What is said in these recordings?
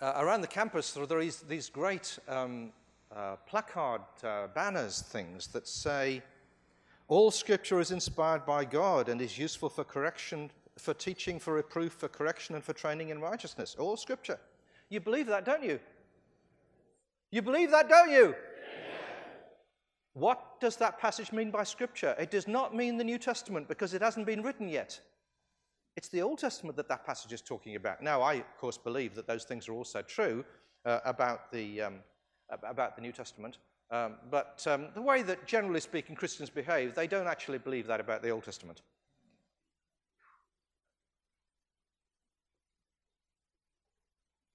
uh, around the campus, there are these, these great um, uh, placard uh, banners things that say, all scripture is inspired by God and is useful for correction, for teaching, for reproof, for correction, and for training in righteousness. All scripture. You believe that, don't you? You believe that, don't you? What does that passage mean by scripture? It does not mean the New Testament because it hasn't been written yet. It's the Old Testament that that passage is talking about. Now, I, of course, believe that those things are also true uh, about, the, um, about the New Testament. Um, but um, the way that, generally speaking, Christians behave, they don't actually believe that about the Old Testament.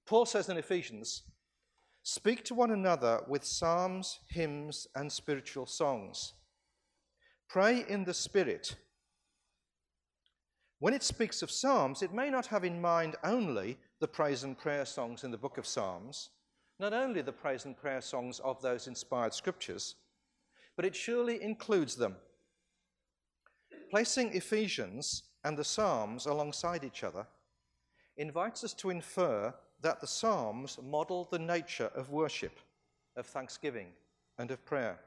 Paul says in Ephesians, Speak to one another with psalms, hymns, and spiritual songs. Pray in the Spirit. When it speaks of psalms, it may not have in mind only the praise and prayer songs in the book of Psalms, not only the praise and prayer songs of those inspired scriptures, but it surely includes them. Placing Ephesians and the Psalms alongside each other invites us to infer that the Psalms model the nature of worship, of thanksgiving, and of prayer.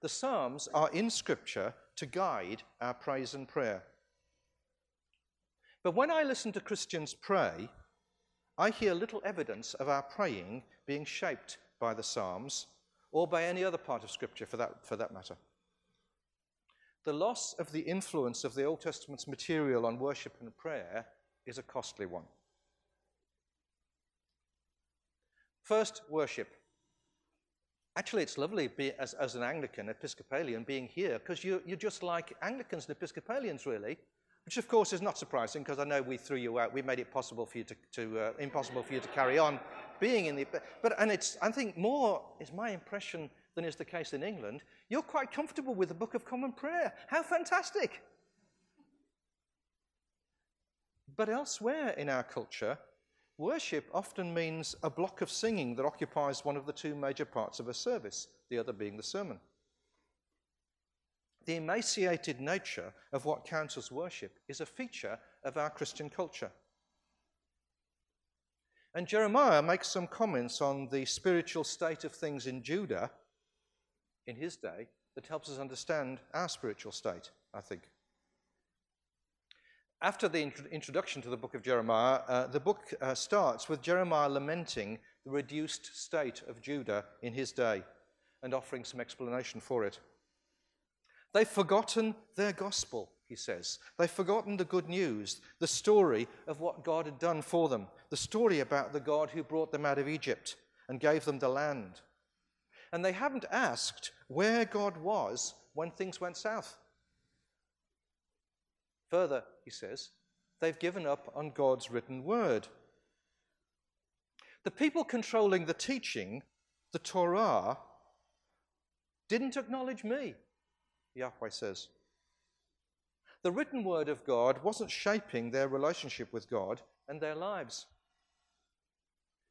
The Psalms are in Scripture to guide our praise and prayer. But when I listen to Christians pray, I hear little evidence of our praying being shaped by the Psalms or by any other part of Scripture for that, for that matter. The loss of the influence of the Old Testament's material on worship and prayer is a costly one. First, worship. Actually, it's lovely be, as, as an Anglican, Episcopalian, being here because you, you're just like Anglicans and Episcopalians, really. Which, of course, is not surprising because I know we threw you out. We made it possible for you to, to uh, impossible for you to carry on being in the. But and it's I think more is my impression than is the case in England. You're quite comfortable with the Book of Common Prayer. How fantastic! But elsewhere in our culture, Worship often means a block of singing that occupies one of the two major parts of a service, the other being the sermon. The emaciated nature of what counts as worship is a feature of our Christian culture. And Jeremiah makes some comments on the spiritual state of things in Judah in his day that helps us understand our spiritual state, I think after the introduction to the book of Jeremiah, uh, the book uh, starts with Jeremiah lamenting the reduced state of Judah in his day and offering some explanation for it. They've forgotten their gospel, he says. They've forgotten the good news, the story of what God had done for them, the story about the God who brought them out of Egypt and gave them the land. And they haven't asked where God was when things went south. Further, he says, they've given up on God's written word. The people controlling the teaching, the Torah, didn't acknowledge me, Yahweh says. The written word of God wasn't shaping their relationship with God and their lives.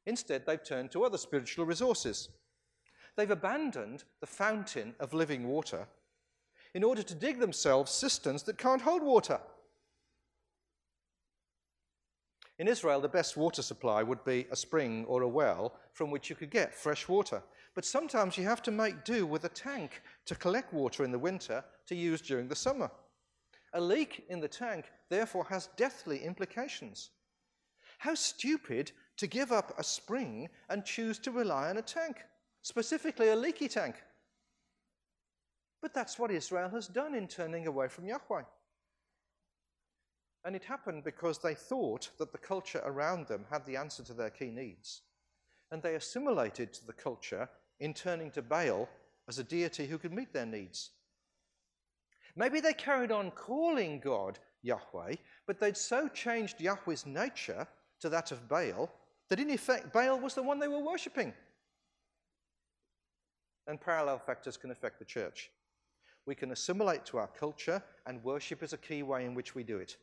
Instead, they've turned to other spiritual resources. They've abandoned the fountain of living water in order to dig themselves cisterns that can't hold water. In Israel, the best water supply would be a spring or a well from which you could get fresh water. But sometimes you have to make do with a tank to collect water in the winter to use during the summer. A leak in the tank, therefore, has deathly implications. How stupid to give up a spring and choose to rely on a tank, specifically a leaky tank. But that's what Israel has done in turning away from Yahweh. And it happened because they thought that the culture around them had the answer to their key needs. And they assimilated to the culture in turning to Baal as a deity who could meet their needs. Maybe they carried on calling God Yahweh, but they'd so changed Yahweh's nature to that of Baal that in effect Baal was the one they were worshipping. And parallel factors can affect the church. We can assimilate to our culture, and worship is a key way in which we do it.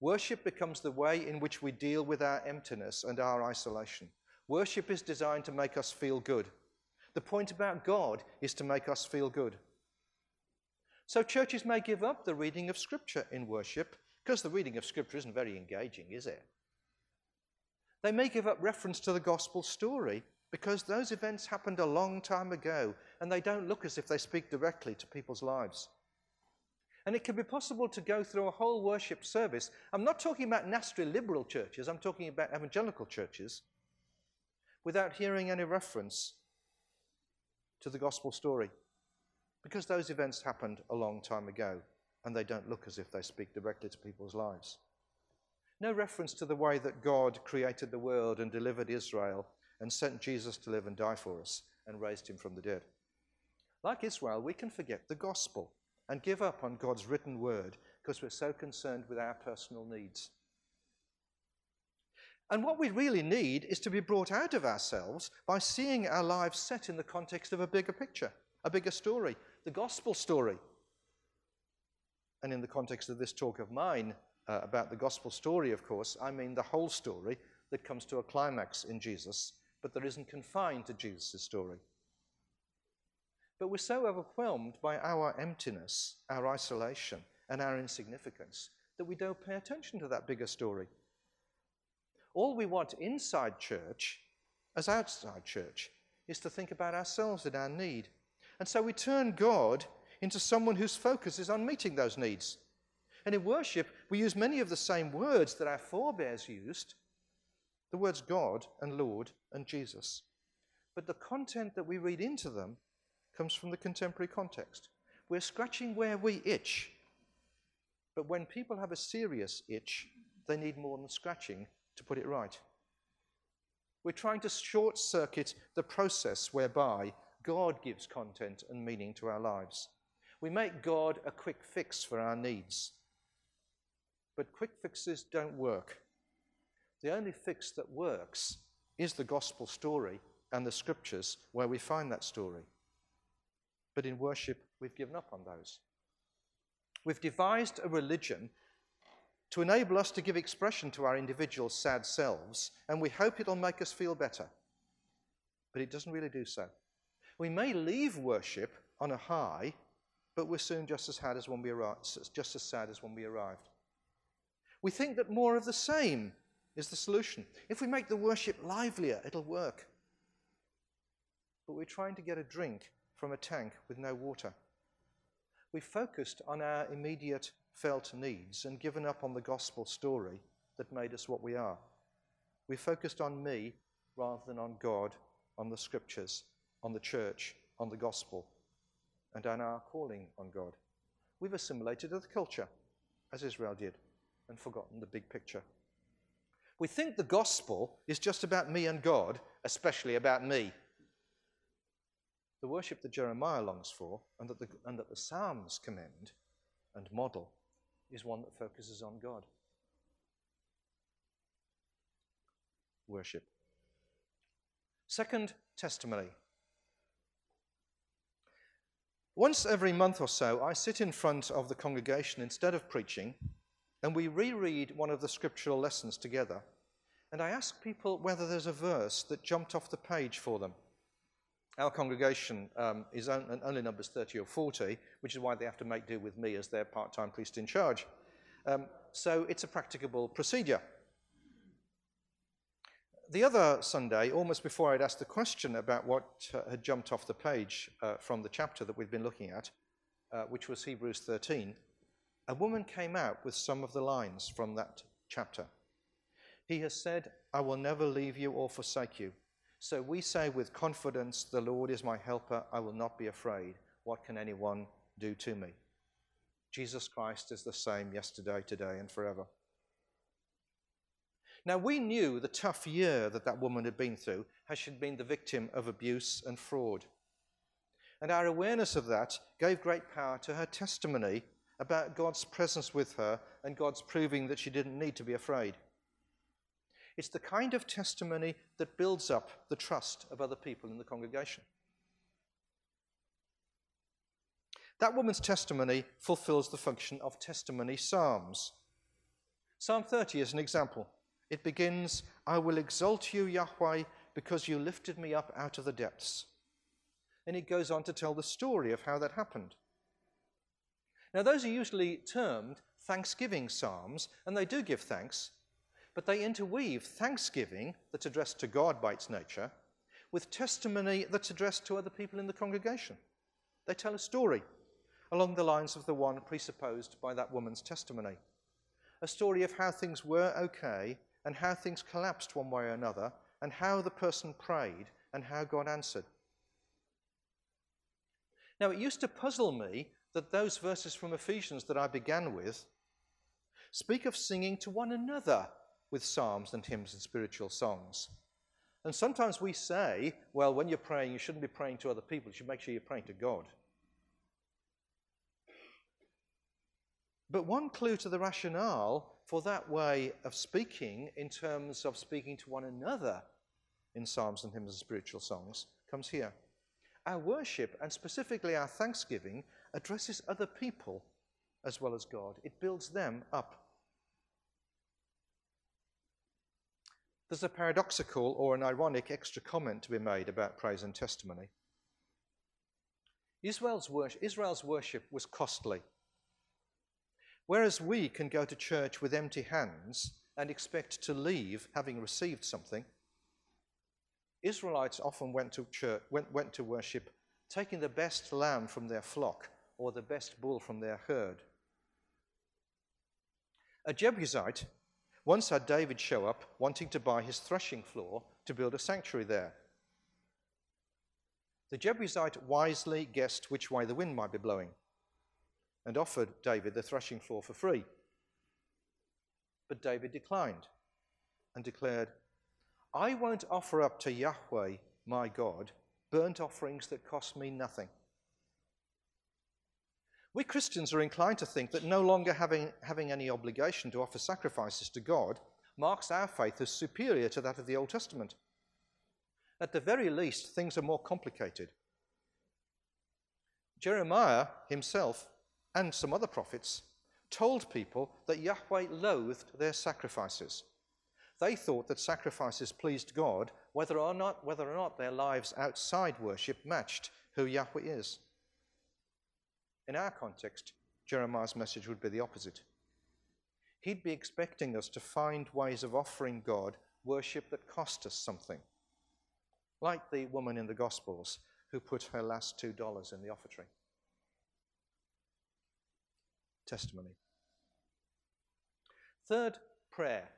Worship becomes the way in which we deal with our emptiness and our isolation. Worship is designed to make us feel good. The point about God is to make us feel good. So churches may give up the reading of Scripture in worship because the reading of Scripture isn't very engaging, is it? They may give up reference to the gospel story because those events happened a long time ago and they don't look as if they speak directly to people's lives. And it can be possible to go through a whole worship service. I'm not talking about nasty liberal churches, I'm talking about evangelical churches, without hearing any reference to the gospel story. Because those events happened a long time ago and they don't look as if they speak directly to people's lives. No reference to the way that God created the world and delivered Israel and sent Jesus to live and die for us and raised him from the dead. Like Israel, we can forget the gospel and give up on God's written word because we're so concerned with our personal needs. And what we really need is to be brought out of ourselves by seeing our lives set in the context of a bigger picture, a bigger story, the gospel story. And in the context of this talk of mine, uh, about the gospel story, of course, I mean the whole story that comes to a climax in Jesus, but that isn't confined to Jesus' story. But we're so overwhelmed by our emptiness, our isolation, and our insignificance that we don't pay attention to that bigger story. All we want inside church, as outside church, is to think about ourselves and our need. And so we turn God into someone whose focus is on meeting those needs. And in worship, we use many of the same words that our forebears used the words God and Lord and Jesus. But the content that we read into them comes from the contemporary context. We're scratching where we itch. But when people have a serious itch, they need more than scratching to put it right. We're trying to short circuit the process whereby God gives content and meaning to our lives. We make God a quick fix for our needs. But quick fixes don't work. The only fix that works is the gospel story and the scriptures where we find that story. But in worship, we've given up on those. We've devised a religion to enable us to give expression to our individual sad selves, and we hope it'll make us feel better. But it doesn't really do so. We may leave worship on a high, but we're soon just as, as when we arrived, just as sad as when we arrived. We think that more of the same is the solution. If we make the worship livelier, it'll work. But we're trying to get a drink from a tank with no water. We focused on our immediate felt needs and given up on the gospel story that made us what we are. We focused on me rather than on God, on the scriptures, on the church, on the gospel, and on our calling on God. We've assimilated to the culture, as Israel did and forgotten the big picture. We think the gospel is just about me and God, especially about me. The worship that Jeremiah longs for and that the, and that the Psalms commend and model is one that focuses on God. Worship. Second, testimony. Once every month or so, I sit in front of the congregation instead of preaching and we reread one of the scriptural lessons together. And I ask people whether there's a verse that jumped off the page for them. Our congregation um, is only numbers 30 or 40, which is why they have to make do with me as their part time priest in charge. Um, so it's a practicable procedure. The other Sunday, almost before I'd asked the question about what uh, had jumped off the page uh, from the chapter that we've been looking at, uh, which was Hebrews 13, a woman came out with some of the lines from that chapter. He has said, I will never leave you or forsake you. So we say with confidence, The Lord is my helper, I will not be afraid. What can anyone do to me? Jesus Christ is the same yesterday, today, and forever. Now, we knew the tough year that that woman had been through as she'd been the victim of abuse and fraud. And our awareness of that gave great power to her testimony about God's presence with her and God's proving that she didn't need to be afraid. It's the kind of testimony that builds up the trust of other people in the congregation. That woman's testimony fulfills the function of testimony psalms. Psalm 30 is an example. It begins, I will exalt you, Yahweh, because you lifted me up out of the depths. And it goes on to tell the story of how that happened. Now, those are usually termed thanksgiving psalms, and they do give thanks, but they interweave thanksgiving that's addressed to God by its nature with testimony that's addressed to other people in the congregation. They tell a story along the lines of the one presupposed by that woman's testimony. A story of how things were okay and how things collapsed one way or another, and how the person prayed and how God answered. Now, it used to puzzle me that those verses from Ephesians that I began with speak of singing to one another with psalms and hymns and spiritual songs. And sometimes we say, well, when you're praying, you shouldn't be praying to other people, you should make sure you're praying to God. But one clue to the rationale for that way of speaking, in terms of speaking to one another in psalms and hymns and spiritual songs, comes here. Our worship, and specifically our thanksgiving, addresses other people as well as God, it builds them up. There's a paradoxical or an ironic extra comment to be made about praise and testimony. Israel's worship, Israel's worship was costly. Whereas we can go to church with empty hands and expect to leave having received something, Israelites often went to, church, went, went to worship taking the best lamb from their flock or the best bull from their herd. A Jebusite once had David show up wanting to buy his threshing floor to build a sanctuary there. The Jebusite wisely guessed which way the wind might be blowing and offered David the threshing floor for free. But David declined and declared, I won't offer up to Yahweh, my God, burnt offerings that cost me nothing. We Christians are inclined to think that no longer having, having any obligation to offer sacrifices to God marks our faith as superior to that of the Old Testament. At the very least, things are more complicated. Jeremiah himself and some other prophets told people that Yahweh loathed their sacrifices. They thought that sacrifices pleased God whether or not, whether or not their lives outside worship matched who Yahweh is. In our context, Jeremiah's message would be the opposite. He'd be expecting us to find ways of offering God worship that cost us something, like the woman in the Gospels who put her last two dollars in the offertory testimony. Third, prayer.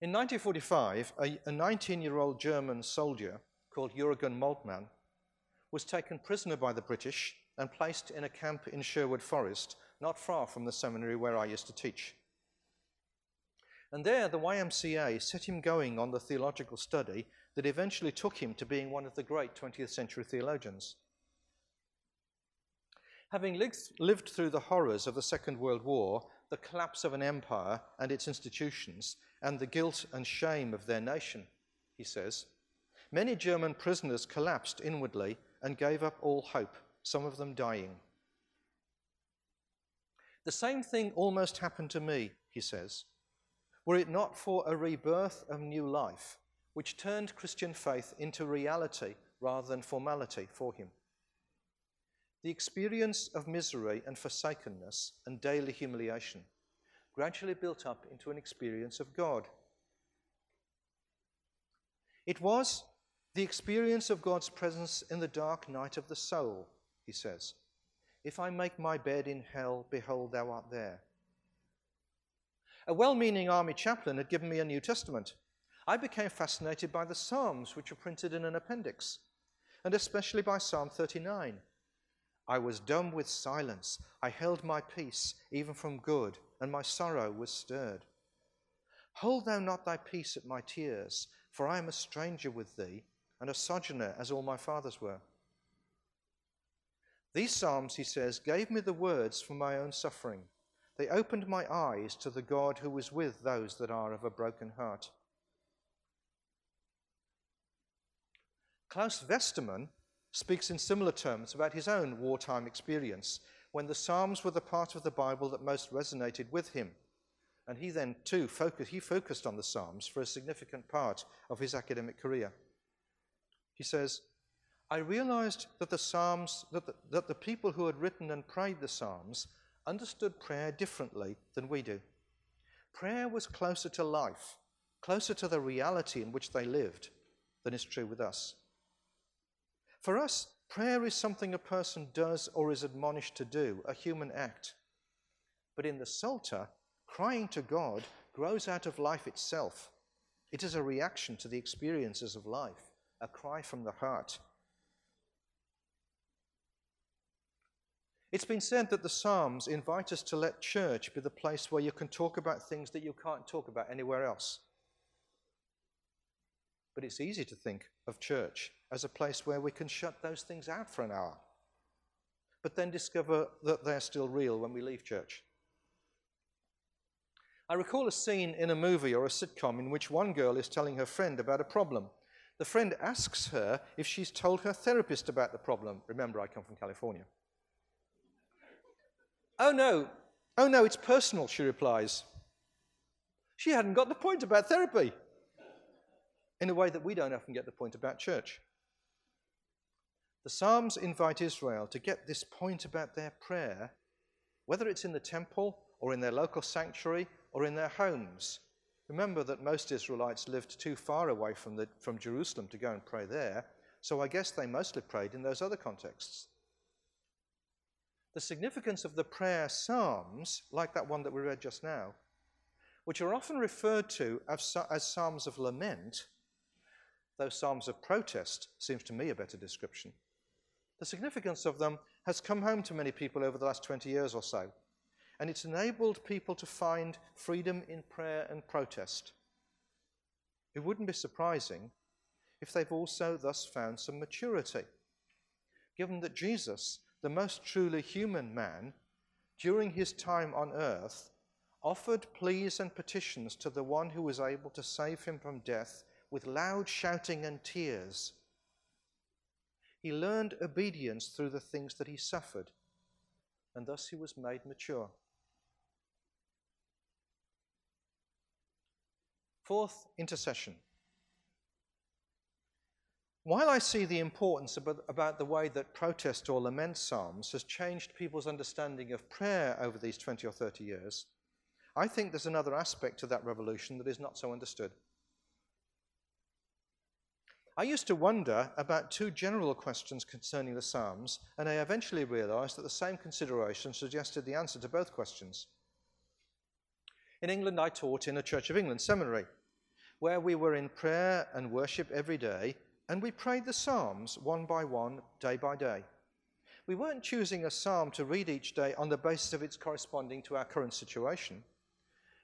In 1945, a 19 year old German soldier called Jürgen Moltmann was taken prisoner by the British and placed in a camp in Sherwood Forest, not far from the seminary where I used to teach. And there, the YMCA set him going on the theological study that eventually took him to being one of the great 20th century theologians. Having lived through the horrors of the Second World War, the collapse of an empire and its institutions, and the guilt and shame of their nation, he says, many German prisoners collapsed inwardly and gave up all hope, some of them dying. The same thing almost happened to me, he says, were it not for a rebirth of new life, which turned Christian faith into reality rather than formality for him. The experience of misery and forsakenness and daily humiliation gradually built up into an experience of God. It was the experience of God's presence in the dark night of the soul, he says. If I make my bed in hell, behold, thou art there. A well meaning army chaplain had given me a New Testament. I became fascinated by the Psalms, which are printed in an appendix, and especially by Psalm 39. I was dumb with silence. I held my peace, even from good, and my sorrow was stirred. Hold thou not thy peace at my tears, for I am a stranger with thee, and a sojourner as all my fathers were. These Psalms, he says, gave me the words for my own suffering. They opened my eyes to the God who is with those that are of a broken heart. Klaus Westermann speaks in similar terms about his own wartime experience when the Psalms were the part of the Bible that most resonated with him. And he then, too, focused, he focused on the Psalms for a significant part of his academic career. He says, I realized that the Psalms, that the, that the people who had written and prayed the Psalms understood prayer differently than we do. prayer was closer to life, closer to the reality in which they lived than is true with us. For us, prayer is something a person does or is admonished to do, a human act. But in the Psalter, crying to God grows out of life itself. It is a reaction to the experiences of life, a cry from the heart. It's been said that the Psalms invite us to let church be the place where you can talk about things that you can't talk about anywhere else. But it's easy to think of church as a place where we can shut those things out for an hour, but then discover that they're still real when we leave church. I recall a scene in a movie or a sitcom in which one girl is telling her friend about a problem. The friend asks her if she's told her therapist about the problem. Remember, I come from California. Oh no, oh no, it's personal, she replies. She hadn't got the point about therapy in a way that we don't often get the point about church. The Psalms invite Israel to get this point about their prayer, whether it's in the temple or in their local sanctuary or in their homes. Remember that most Israelites lived too far away from, the, from Jerusalem to go and pray there, so I guess they mostly prayed in those other contexts. The significance of the prayer psalms, like that one that we read just now, which are often referred to as, as psalms of lament, though psalms of protest seems to me a better description. The significance of them has come home to many people over the last 20 years or so and it's enabled people to find freedom in prayer and protest. It wouldn't be surprising if they've also thus found some maturity, given that Jesus, the most truly human man, during his time on earth, offered pleas and petitions to the one who was able to save him from death with loud shouting and tears. He learned obedience through the things that he suffered, and thus he was made mature. Fourth, intercession. While I see the importance about, the way that protest or lament psalms has changed people's understanding of prayer over these 20 or 30 years, I think there's another aspect to that revolution that is not so understood. I used to wonder about two general questions concerning the Psalms, and I eventually realized that the same consideration suggested the answer to both questions. In England, I taught in a Church of England seminary, where we were in prayer and worship every day, and we prayed the Psalms one by one, day by day. We weren't choosing a psalm to read each day on the basis of its corresponding to our current situation.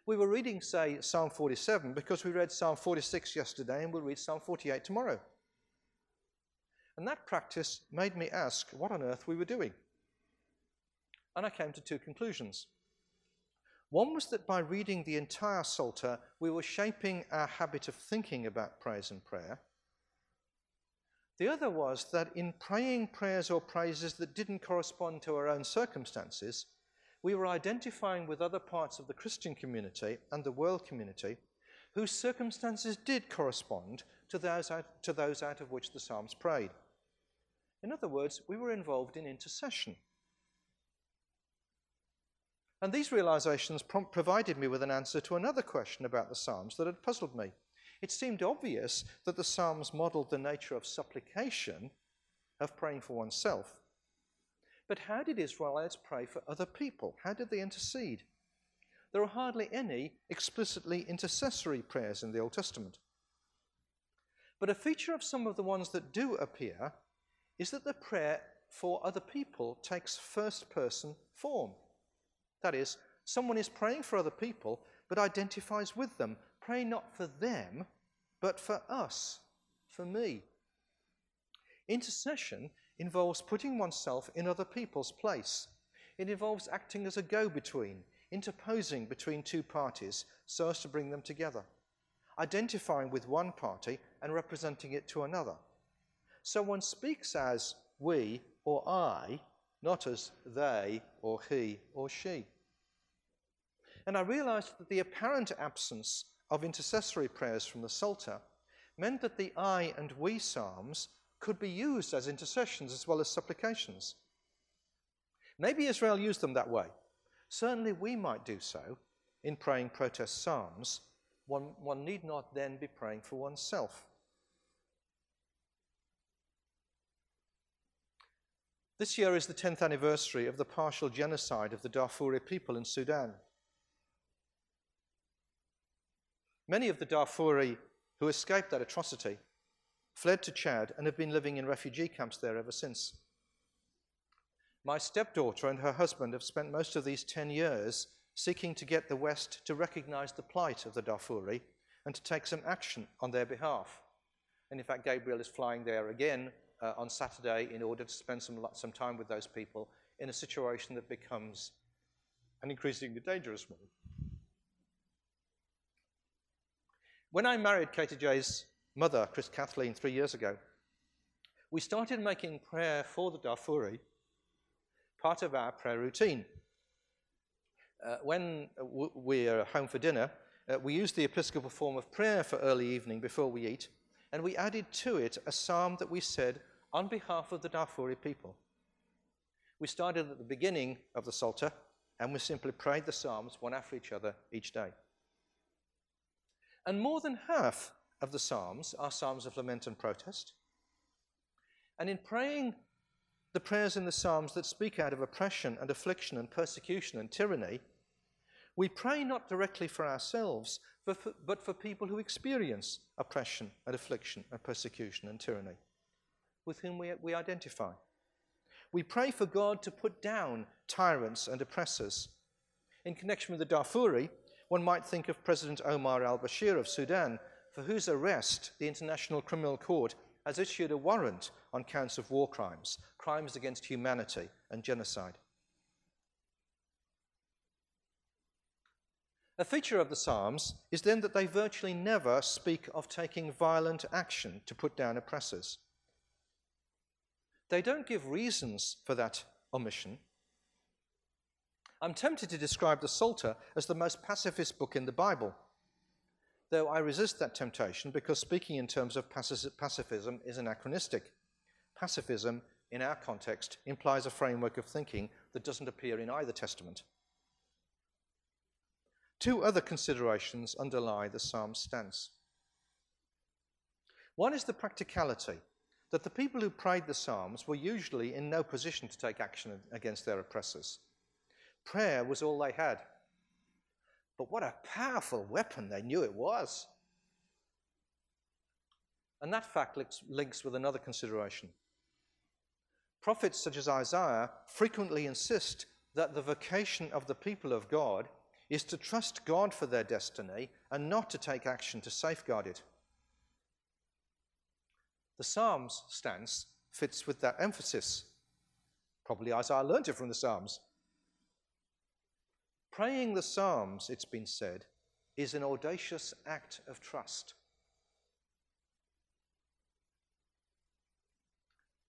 We were reading, say, Psalm 47 because we read Psalm 46 yesterday and we'll read Psalm 48 tomorrow. And that practice made me ask what on earth we were doing. And I came to two conclusions. One was that by reading the entire Psalter, we were shaping our habit of thinking about praise and prayer. The other was that in praying prayers or praises that didn't correspond to our own circumstances, we were identifying with other parts of the Christian community and the world community whose circumstances did correspond to those out, to those out of which the Psalms prayed. In other words, we were involved in intercession. And these realizations provided me with an answer to another question about the Psalms that had puzzled me. It seemed obvious that the Psalms modeled the nature of supplication, of praying for oneself. But how did Israelites pray for other people? How did they intercede? There are hardly any explicitly intercessory prayers in the Old Testament. But a feature of some of the ones that do appear is that the prayer for other people takes first person form. That is, someone is praying for other people, but identifies with them, Pray not for them, but for us, for me. Intercession involves putting oneself in other people's place. It involves acting as a go between, interposing between two parties so as to bring them together, identifying with one party and representing it to another. So one speaks as we or I not as they or he or she. And I realized that the apparent absence of intercessory prayers from the Psalter meant that the I and we psalms could be used as intercessions as well as supplications. Maybe Israel used them that way. Certainly we might do so, in praying protest psalms, one, one need not then be praying for oneself. This year is the 10th anniversary of the partial genocide of the Darfuri people in Sudan. Many of the Darfuri who escaped that atrocity fled to Chad and have been living in refugee camps there ever since. My stepdaughter and her husband have spent most of these 10 years seeking to get the West to recognize the plight of the Darfuri and to take some action on their behalf. And in fact, Gabriel is flying there again uh, on Saturday in order to spend some, some time with those people in a situation that becomes an increasingly dangerous one. When I married Katie J's mother, Chris Kathleen, three years ago, we started making prayer for the Darfuri part of our prayer routine. Uh, when we're home for dinner, uh, we use the Episcopal form of prayer for early evening before we eat, and we added to it a psalm that we said on behalf of the Darfuri people. We started at the beginning of the Psalter and we simply prayed the Psalms one after each other each day. And more than half of the Psalms are Psalms of lament and protest. And in praying the prayers in the Psalms that speak out of oppression and affliction and persecution and tyranny, we pray not directly for ourselves, but for people who experience oppression and affliction and persecution and tyranny with whom we, we identify. We pray for God to put down tyrants and oppressors. In connection with the Darfuri, one might think of President Omar al Bashir of Sudan, for whose arrest the International Criminal Court has issued a warrant on counts of war crimes, crimes against humanity, and genocide. A feature of the Psalms is then that they virtually never speak of taking violent action to put down oppressors. They don't give reasons for that omission. I'm tempted to describe the Psalter as the most pacifist book in the Bible, though I resist that temptation because speaking in terms of pacifism is anachronistic. Pacifism, in our context, implies a framework of thinking that doesn't appear in either testament. Two other considerations underlie the psalm's stance. One is the practicality that the people who prayed the Psalms were usually in no position to take action against their oppressors. Prayer was all they had. But what a powerful weapon they knew it was. And that fact links with another consideration. Prophets such as Isaiah frequently insist that the vocation of the people of God is to trust God for their destiny and not to take action to safeguard it. The Psalms stance fits with that emphasis. Probably Isaiah learnt it from the Psalms. Praying the Psalms, it's been said, is an audacious act of trust.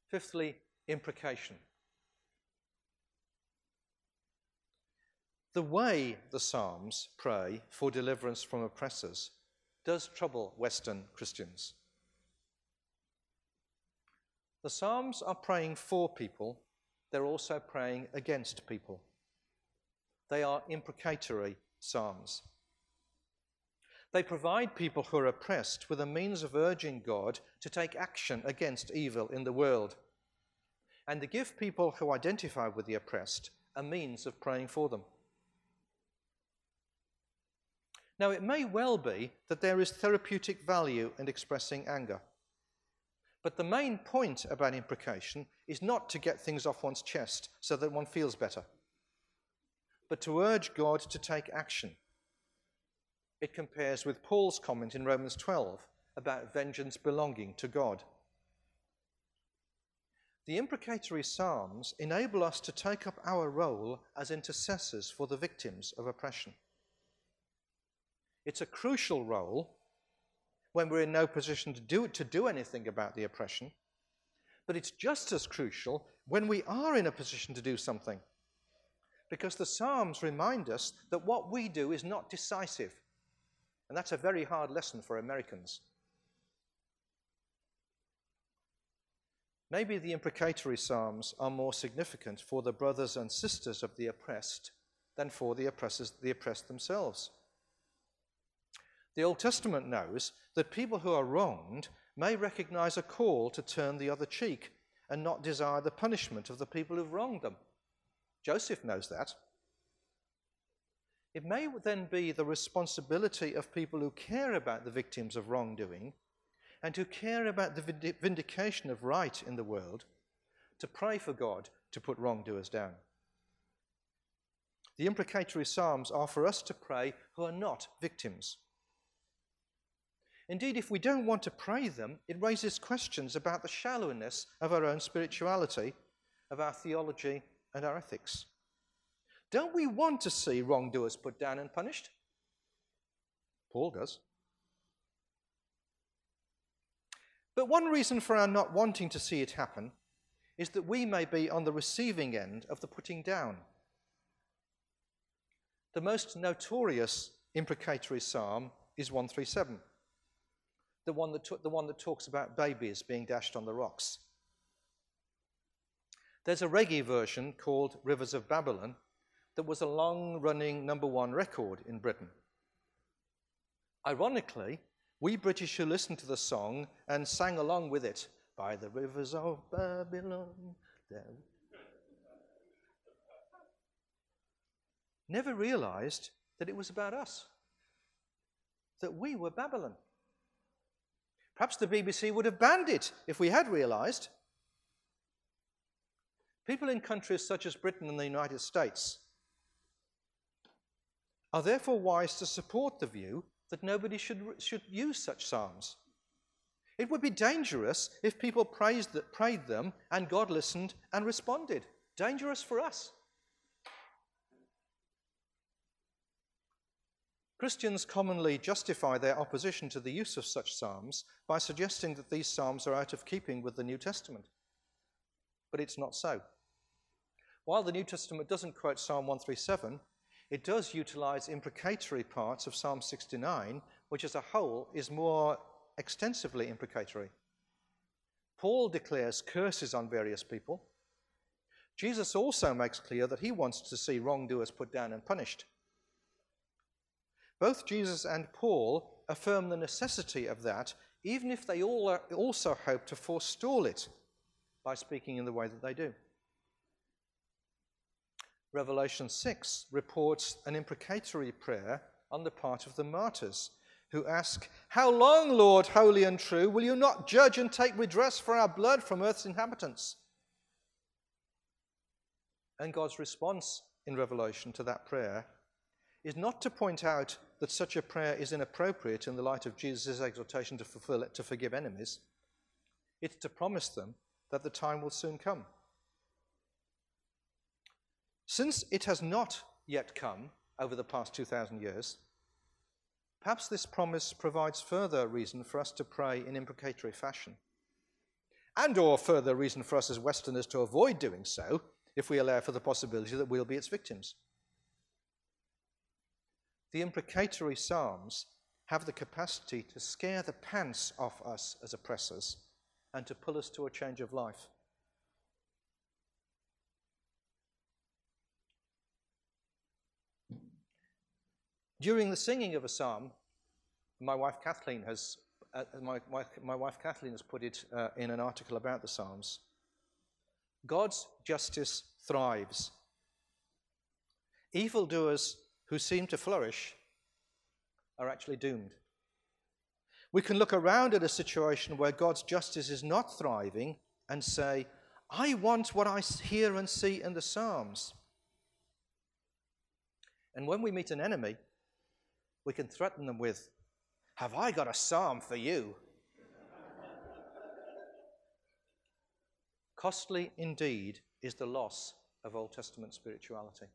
Fifthly, imprecation. The way the Psalms pray for deliverance from oppressors does trouble Western Christians. The Psalms are praying for people, they're also praying against people. They are imprecatory Psalms. They provide people who are oppressed with a means of urging God to take action against evil in the world, and they give people who identify with the oppressed a means of praying for them. Now, it may well be that there is therapeutic value in expressing anger. But the main point about imprecation is not to get things off one's chest so that one feels better, but to urge God to take action. It compares with Paul's comment in Romans 12 about vengeance belonging to God. The imprecatory Psalms enable us to take up our role as intercessors for the victims of oppression. It's a crucial role when we're in no position to do, to do anything about the oppression. But it's just as crucial when we are in a position to do something. Because the Psalms remind us that what we do is not decisive. And that's a very hard lesson for Americans. Maybe the imprecatory Psalms are more significant for the brothers and sisters of the oppressed than for the oppressors, the oppressed themselves. The Old Testament knows that people who are wronged may recognize a call to turn the other cheek and not desire the punishment of the people who've wronged them. Joseph knows that. It may then be the responsibility of people who care about the victims of wrongdoing and who care about the vindication of right in the world to pray for God to put wrongdoers down. The imprecatory Psalms are for us to pray who are not victims. Indeed, if we don't want to pray them, it raises questions about the shallowness of our own spirituality, of our theology, and our ethics. Don't we want to see wrongdoers put down and punished? Paul does. But one reason for our not wanting to see it happen is that we may be on the receiving end of the putting down. The most notorious imprecatory psalm is 137, the one that, the one that talks about babies being dashed on the rocks. There's a reggae version called Rivers of Babylon that was a long running number one record in Britain. Ironically, we British who listened to the song and sang along with it by the rivers of Babylon. Never realized that it was about us, that we were Babylon. Perhaps the BBC would have banned it if we had realized. People in countries such as Britain and the United States are therefore wise to support the view that nobody should, should use such psalms. It would be dangerous if people praised, prayed them and God listened and responded. Dangerous for us. Christians commonly justify their opposition to the use of such psalms by suggesting that these psalms are out of keeping with the New Testament. But it's not so. While the New Testament doesn't quote Psalm 137, it does utilize imprecatory parts of Psalm 69, which as a whole is more extensively imprecatory. Paul declares curses on various people. Jesus also makes clear that he wants to see wrongdoers put down and punished. Both Jesus and Paul affirm the necessity of that, even if they all also hope to forestall it by speaking in the way that they do. Revelation 6 reports an imprecatory prayer on the part of the martyrs who ask, How long, Lord, holy and true, will you not judge and take redress for our blood from earth's inhabitants? And God's response in Revelation to that prayer is not to point out that such a prayer is inappropriate in the light of Jesus' exhortation to fulfill to forgive enemies. It's to promise them that the time will soon come. Since it has not yet come over the past 2,000 years, perhaps this promise provides further reason for us to pray in imprecatory fashion, and or further reason for us as Westerners to avoid doing so if we allow for the possibility that we'll be its victims. The imprecatory psalms have the capacity to scare the pants off us as oppressors and to pull us to a change of life. During the singing of a psalm, my wife Kathleen has, uh, my, my, my, wife Kathleen has put it uh, in an article about the Psalms. God's justice thrives. Evildoers who seem to flourish are actually doomed. We can look around at a situation where God's justice is not thriving and say, I want what I hear and see in the Psalms. And when we meet an enemy, we can threaten them with, Have I got a psalm for you? Costly indeed is the loss of Old Testament spirituality.